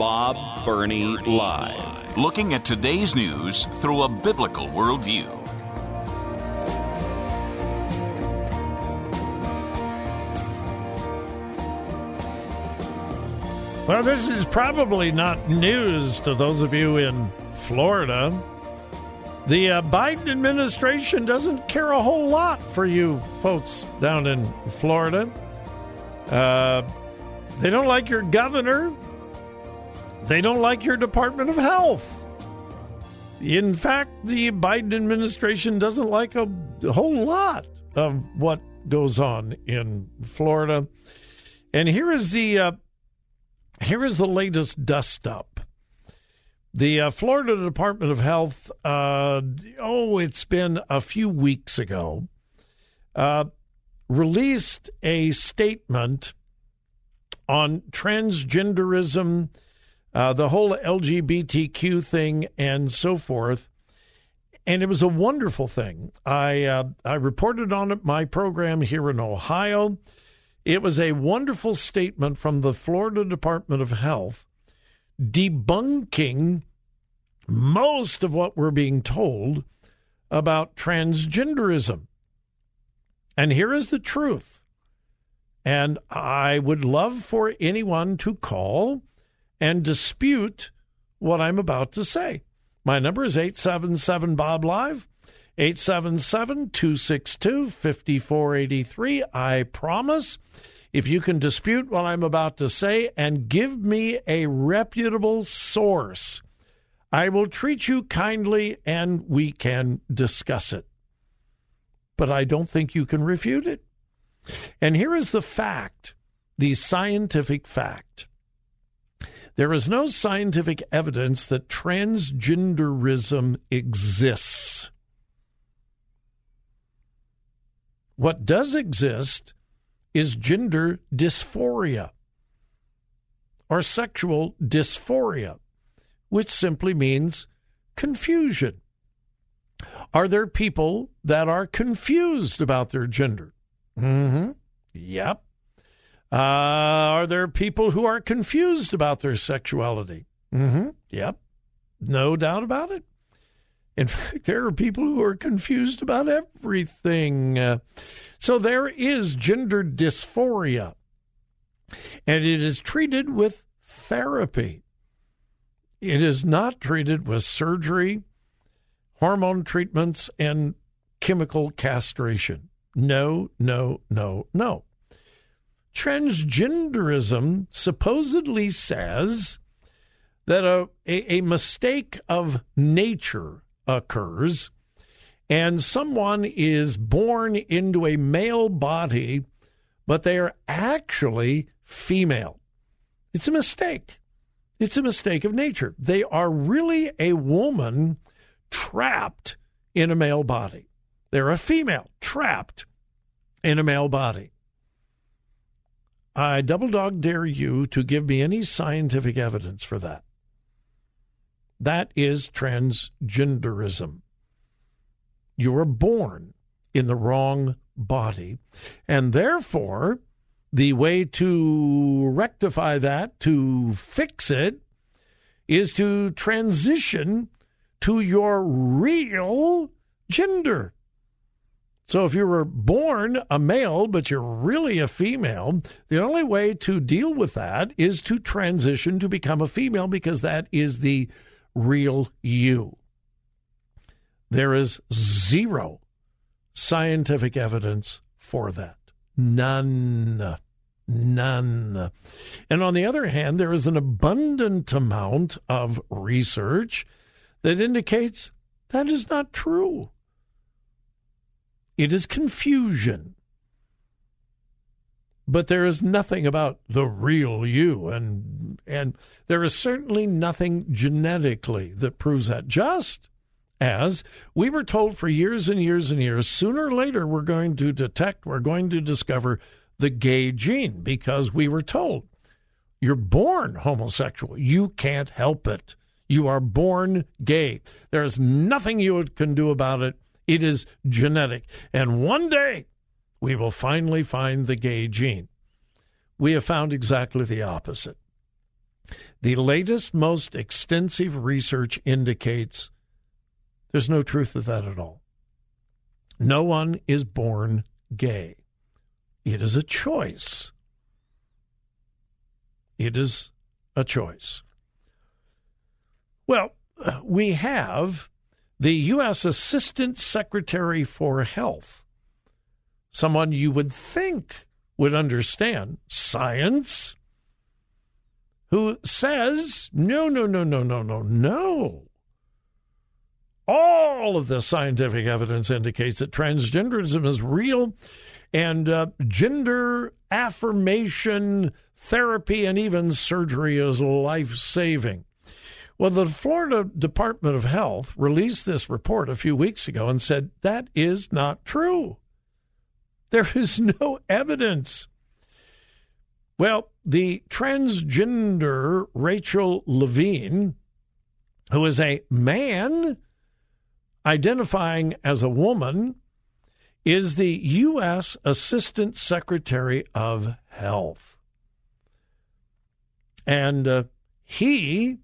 Bob Burney Live. Looking at today's news through a biblical worldview. Well, this is probably not news to those of you in Florida. The uh, Biden administration doesn't care a whole lot for you folks down in Florida. Uh, they don't like your governor. They don't like your Department of Health. In fact, the Biden administration doesn't like a, whole lot of what goes on in Florida. And here is the uh, here is the latest dust up. The uh, Florida Department of Health, uh, oh, it's been a few weeks ago, uh, released a statement on transgenderism, uh, the whole LGBTQ thing, and so forth. And it was a wonderful thing. I uh, I reported on it my program here in Ohio. It was a wonderful statement from the Florida Department of Health debunking most of what we're being told about transgenderism. And here is the truth. And I would love for anyone to call and dispute what I'm about to say. My number is 877 Bob Live, 877 262 5483. I promise if you can dispute what I'm about to say and give me a reputable source, I will treat you kindly and we can discuss it. But I don't think you can refute it. And here is the fact the scientific fact. There is no scientific evidence that transgenderism exists. What does exist is gender dysphoria or sexual dysphoria, which simply means confusion. Are there people that are confused about their gender? Mm-hmm. Yep. Uh, are there people who are confused about their sexuality? Mm-hmm. Yep. No doubt about it. In fact, there are people who are confused about everything. Uh, so there is gender dysphoria, and it is treated with therapy. It is not treated with surgery, hormone treatments, and chemical castration. No, no, no, no. Transgenderism supposedly says that a, a, a mistake of nature occurs and someone is born into a male body, but they are actually female. It's a mistake. It's a mistake of nature. They are really a woman trapped in a male body. They're a female trapped in a male body. I double dog dare you to give me any scientific evidence for that. That is transgenderism. You were born in the wrong body. And therefore, the way to rectify that, to fix it, is to transition to your real gender. So if you were born a male, but you're really a female, the only way to deal with that is to transition to become a female because that is the real you. There is zero scientific evidence for that. None. None. And on the other hand, there is an abundant amount of research that indicates that is not true. It is confusion. but there is nothing about the real you and and there is certainly nothing genetically that proves that. Just as we were told for years and years and years sooner or later we're going to detect we're going to discover the gay gene because we were told you're born homosexual. You can't help it. You are born gay. There's nothing you can do about it it is genetic and one day we will finally find the gay gene. We have found exactly the opposite. The latest, most extensive research indicates there's no truth to that at all. No one is born gay. It is a choice. It is a choice. Well, we have the U.S. Assistant Secretary for Health someone you would think would understand science, who says, no, no, no, no, no, no, no. All of the scientific evidence indicates that transgenderism is real and uh, gender affirmation therapy and even surgery is life saving. Well, the Florida Department of Health released this report a few weeks ago and said that is not true. There is no evidence. Well, the transgender Rachel Levine, who is a man identifying as a woman, is the U.S. Assistant Secretary of Health. And uh, he,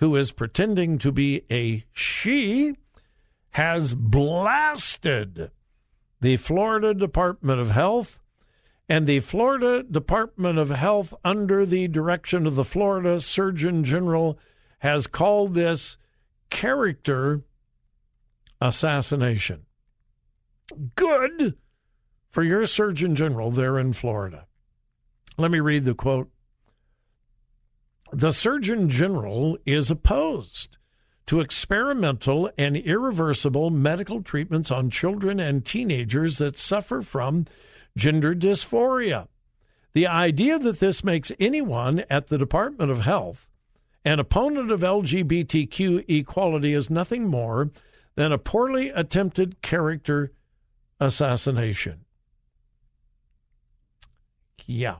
who is pretending to be a she, has blasted the Florida Department of Health and the Florida Department of Health, under the direction of the Florida Surgeon General, has called this character assassination. Good for your Surgeon General there in Florida. Let me read the quote. The Surgeon General is opposed to experimental and irreversible medical treatments on children and teenagers that suffer from gender dysphoria. The idea that this makes anyone at the Department of Health an opponent of LGBTQ equality is nothing more than a poorly attempted character assassination. Yeah.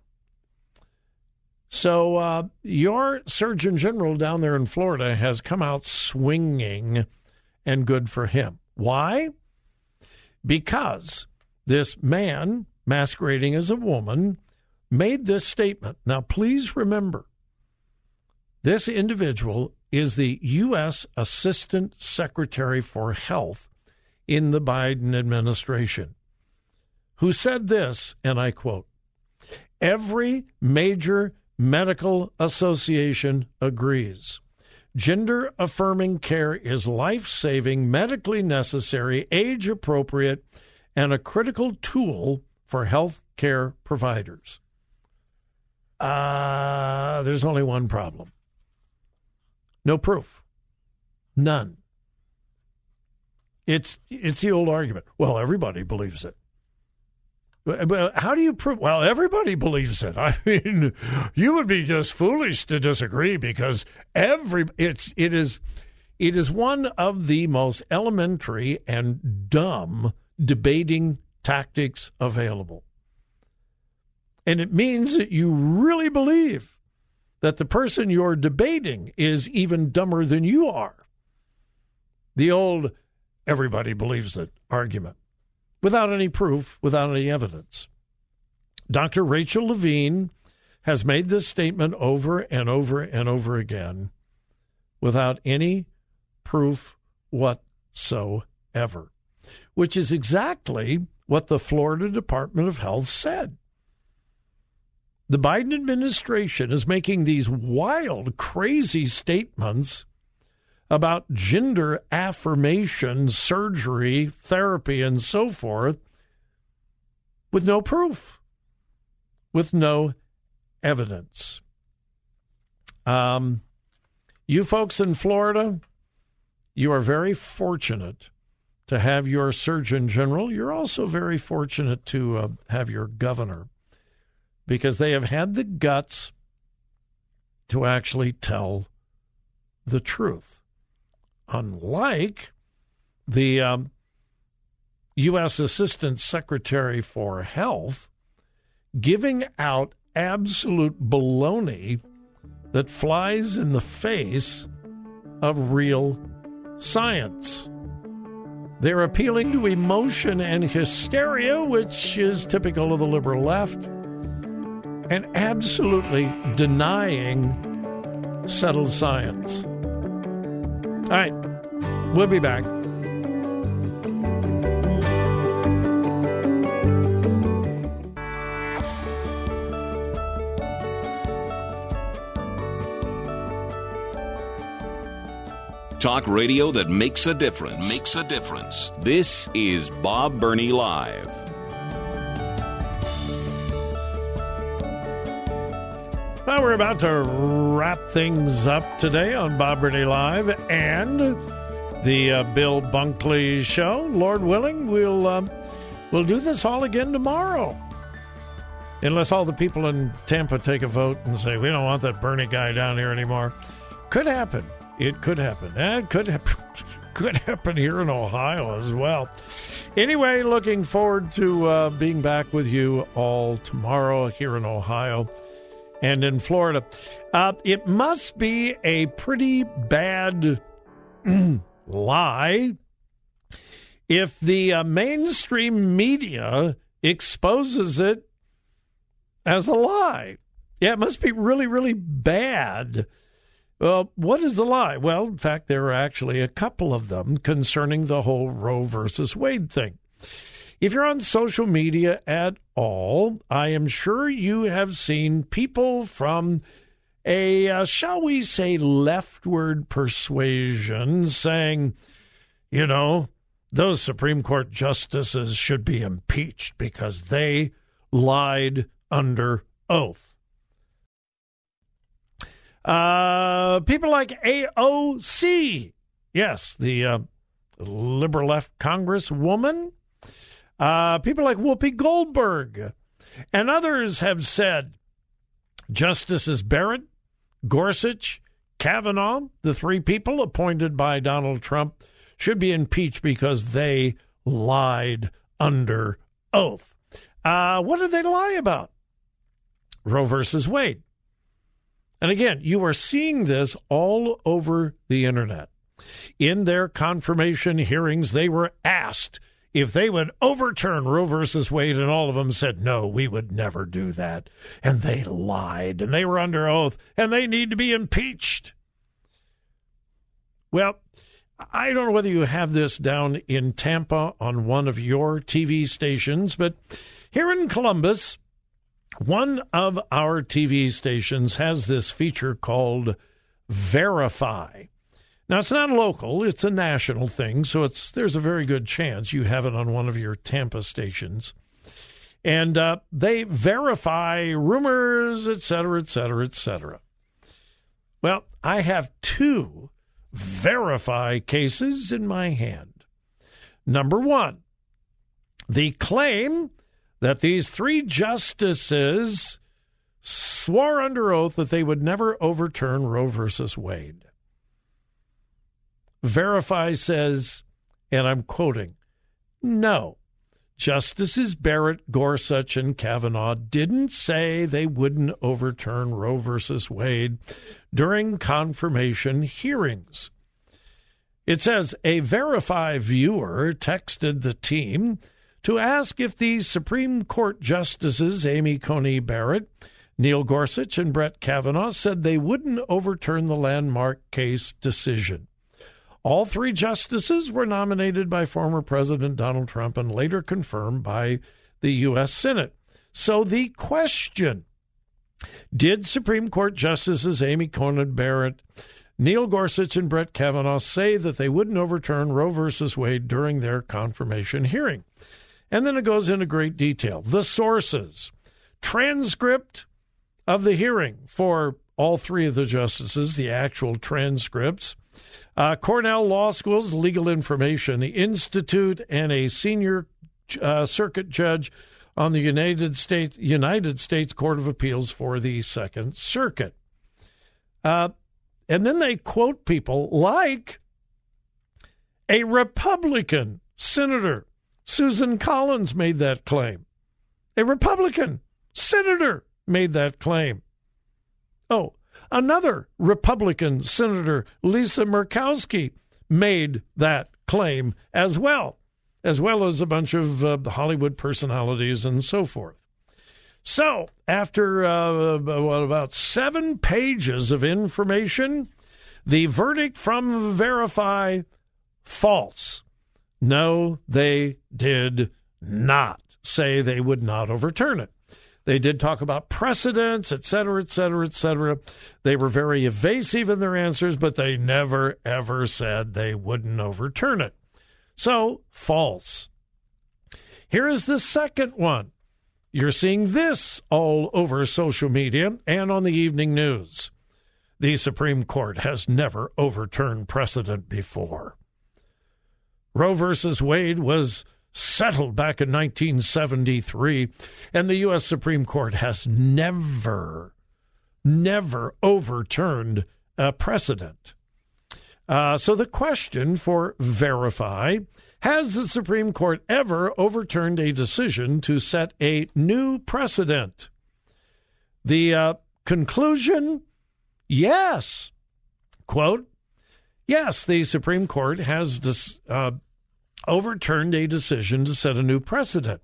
So uh, your Surgeon General down there in Florida has come out swinging, and good for him. Why? Because this man masquerading as a woman made this statement. Now, please remember, this individual is the U.S. Assistant Secretary for Health in the Biden administration, who said this, and I quote Every major Medical Association agrees. Gender affirming care is life saving, medically necessary, age appropriate, and a critical tool for health care providers. Uh, there's only one problem no proof. None. It's, it's the old argument. Well, everybody believes it. How do you prove? Well, everybody believes it. I mean, you would be just foolish to disagree because every it's it is it is one of the most elementary and dumb debating tactics available. And it means that you really believe that the person you're debating is even dumber than you are. The old everybody believes it argument without any proof, without any evidence. Dr. Rachel Levine has made this statement over and over and over again without any proof whatsoever, which is exactly what the Florida Department of Health said. The Biden administration is making these wild, crazy statements about gender affirmation, surgery, therapy, and so forth with no proof, with no evidence. Um, you folks in Florida, you are very fortunate to have your Surgeon General. You're also very fortunate to uh, have your governor because they have had the guts to actually tell the truth. Unlike the um, U.S. Assistant Secretary for Health giving out absolute baloney that flies in the face of real science. They're appealing to emotion and hysteria, which is typical of the liberal left, and absolutely denying settled science. All right, we'll be back. Talk radio that makes a difference. Makes a difference. This is Bob Burney Live. Well, we're about to wrap things up today on Bob Burney Live and the uh, Bill Bunkley Show. Lord willing, we'll uh, we'll do this all again tomorrow, unless all the people in Tampa take a vote and say we don't want that Burney guy down here anymore. Could happen. It could happen. It could happen. Could happen here in Ohio as well. Anyway, looking forward to uh, being back with you all tomorrow here in Ohio and in Florida. Uh, it must be a pretty bad lie if the uh, mainstream media exposes it as a lie. Yeah, it must be really, really bad well, what is the lie? Well, in fact, there are actually a couple of them concerning the whole Roe versus Wade thing. If you're on social media at all, I am sure you have seen people from a, uh, shall we say, leftward persuasion saying, you know, those Supreme Court justices should be impeached because they lied under oath. Uh, people like AOC, yes, the uh, liberal left congresswoman. Uh, people like Whoopi Goldberg and others have said Justices Barrett, Gorsuch, Kavanaugh, the three people appointed by Donald Trump, should be impeached because they lied under oath. Uh, what did they lie about? Roe versus Wade. And again, you are seeing this all over the internet. In their confirmation hearings, they were asked if they would overturn Roe versus Wade, and all of them said, no, we would never do that. And they lied, and they were under oath, and they need to be impeached. Well, I don't know whether you have this down in Tampa on one of your TV stations, but here in Columbus, one of our TV stations has this feature called Verify. Now it's not local, it's a national thing, so it's there's a very good chance you have it on one of your Tampa stations. And uh, they verify rumors, et cetera, et cetera, et cetera. Well, I have two verify cases in my hand. Number one, the claim that these three justices swore under oath that they would never overturn Roe versus Wade. Verify says, and I'm quoting, no, Justices Barrett, Gorsuch, and Kavanaugh didn't say they wouldn't overturn Roe versus Wade during confirmation hearings. It says a Verify viewer texted the team to ask if the Supreme Court Justices Amy Coney Barrett, Neil Gorsuch, and Brett Kavanaugh said they wouldn't overturn the landmark case decision. All three justices were nominated by former President Donald Trump and later confirmed by the U.S. Senate. So the question did Supreme Court Justices Amy Coney Barrett, Neil Gorsuch, and Brett Kavanaugh say that they wouldn't overturn Roe v. Wade during their confirmation hearing? And then it goes into great detail. The sources, transcript of the hearing for all three of the justices, the actual transcripts. Uh, Cornell Law School's Legal Information Institute and a senior uh, circuit judge on the United States United States Court of Appeals for the Second Circuit. Uh, and then they quote people like a Republican senator, Susan Collins, made that claim. A Republican senator made that claim. Oh, another Republican senator, Lisa Murkowski, made that claim as well, as well as a bunch of uh, Hollywood personalities and so forth. So, after uh, about seven pages of information, the verdict from Verify false. No, they did not say they would not overturn it. They did talk about precedents, et cetera, et cetera, et cetera. They were very evasive in their answers, but they never, ever said they wouldn't overturn it. So, false. Here is the second one. You're seeing this all over social media and on the evening news. The Supreme Court has never overturned precedent before. Roe versus Wade was settled back in 1973, and the U.S. Supreme Court has never, never overturned a precedent. Uh, so the question for verify has the Supreme Court ever overturned a decision to set a new precedent? The uh, conclusion yes. Quote, yes, the Supreme Court has dis- uh, overturned a decision to set a new precedent.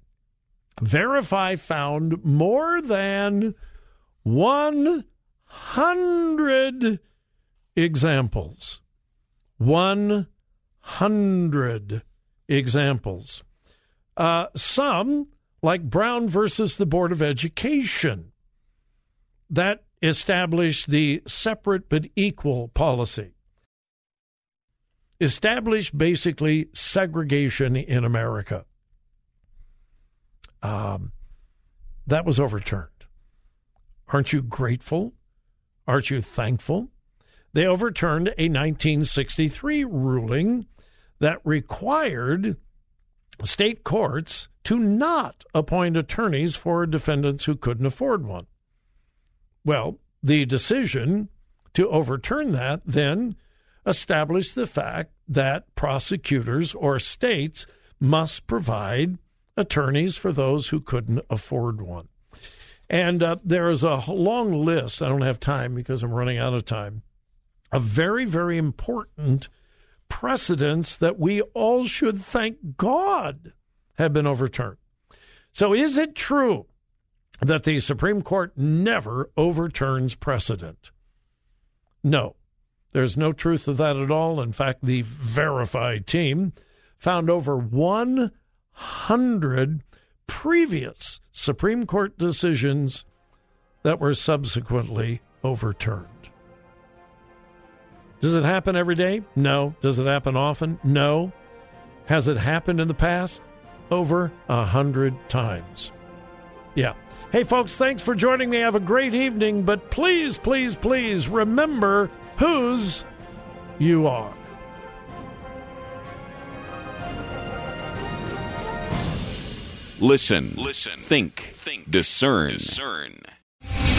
Verify found more than 100 examples. 100 examples. Uh, some, like Brown versus the Board of Education, that established the separate but equal policy established basically segregation in America. Um, that was overturned. Aren't you grateful? Aren't you thankful? They overturned a 1963 ruling that required state courts to not appoint attorneys for defendants who couldn't afford one. Well, the decision to overturn that then establish the fact that prosecutors or states must provide attorneys for those who couldn't afford one. And uh, there is a long list. I don't have time because I'm running out of time. A very, very important precedents that we all should thank God have been overturned. So, is it true that the Supreme Court never overturns precedent? No. There's no truth to that at all. In fact, the verified team found over 100 previous Supreme Court decisions that were subsequently overturned. Does it happen every day? No. Does it happen often? No. Has it happened in the past? Over a hundred times. Yeah. Hey, folks, thanks for joining me. Have a great evening, but please, please, please remember whose you are. Listen, listen, think, think, discern, discern.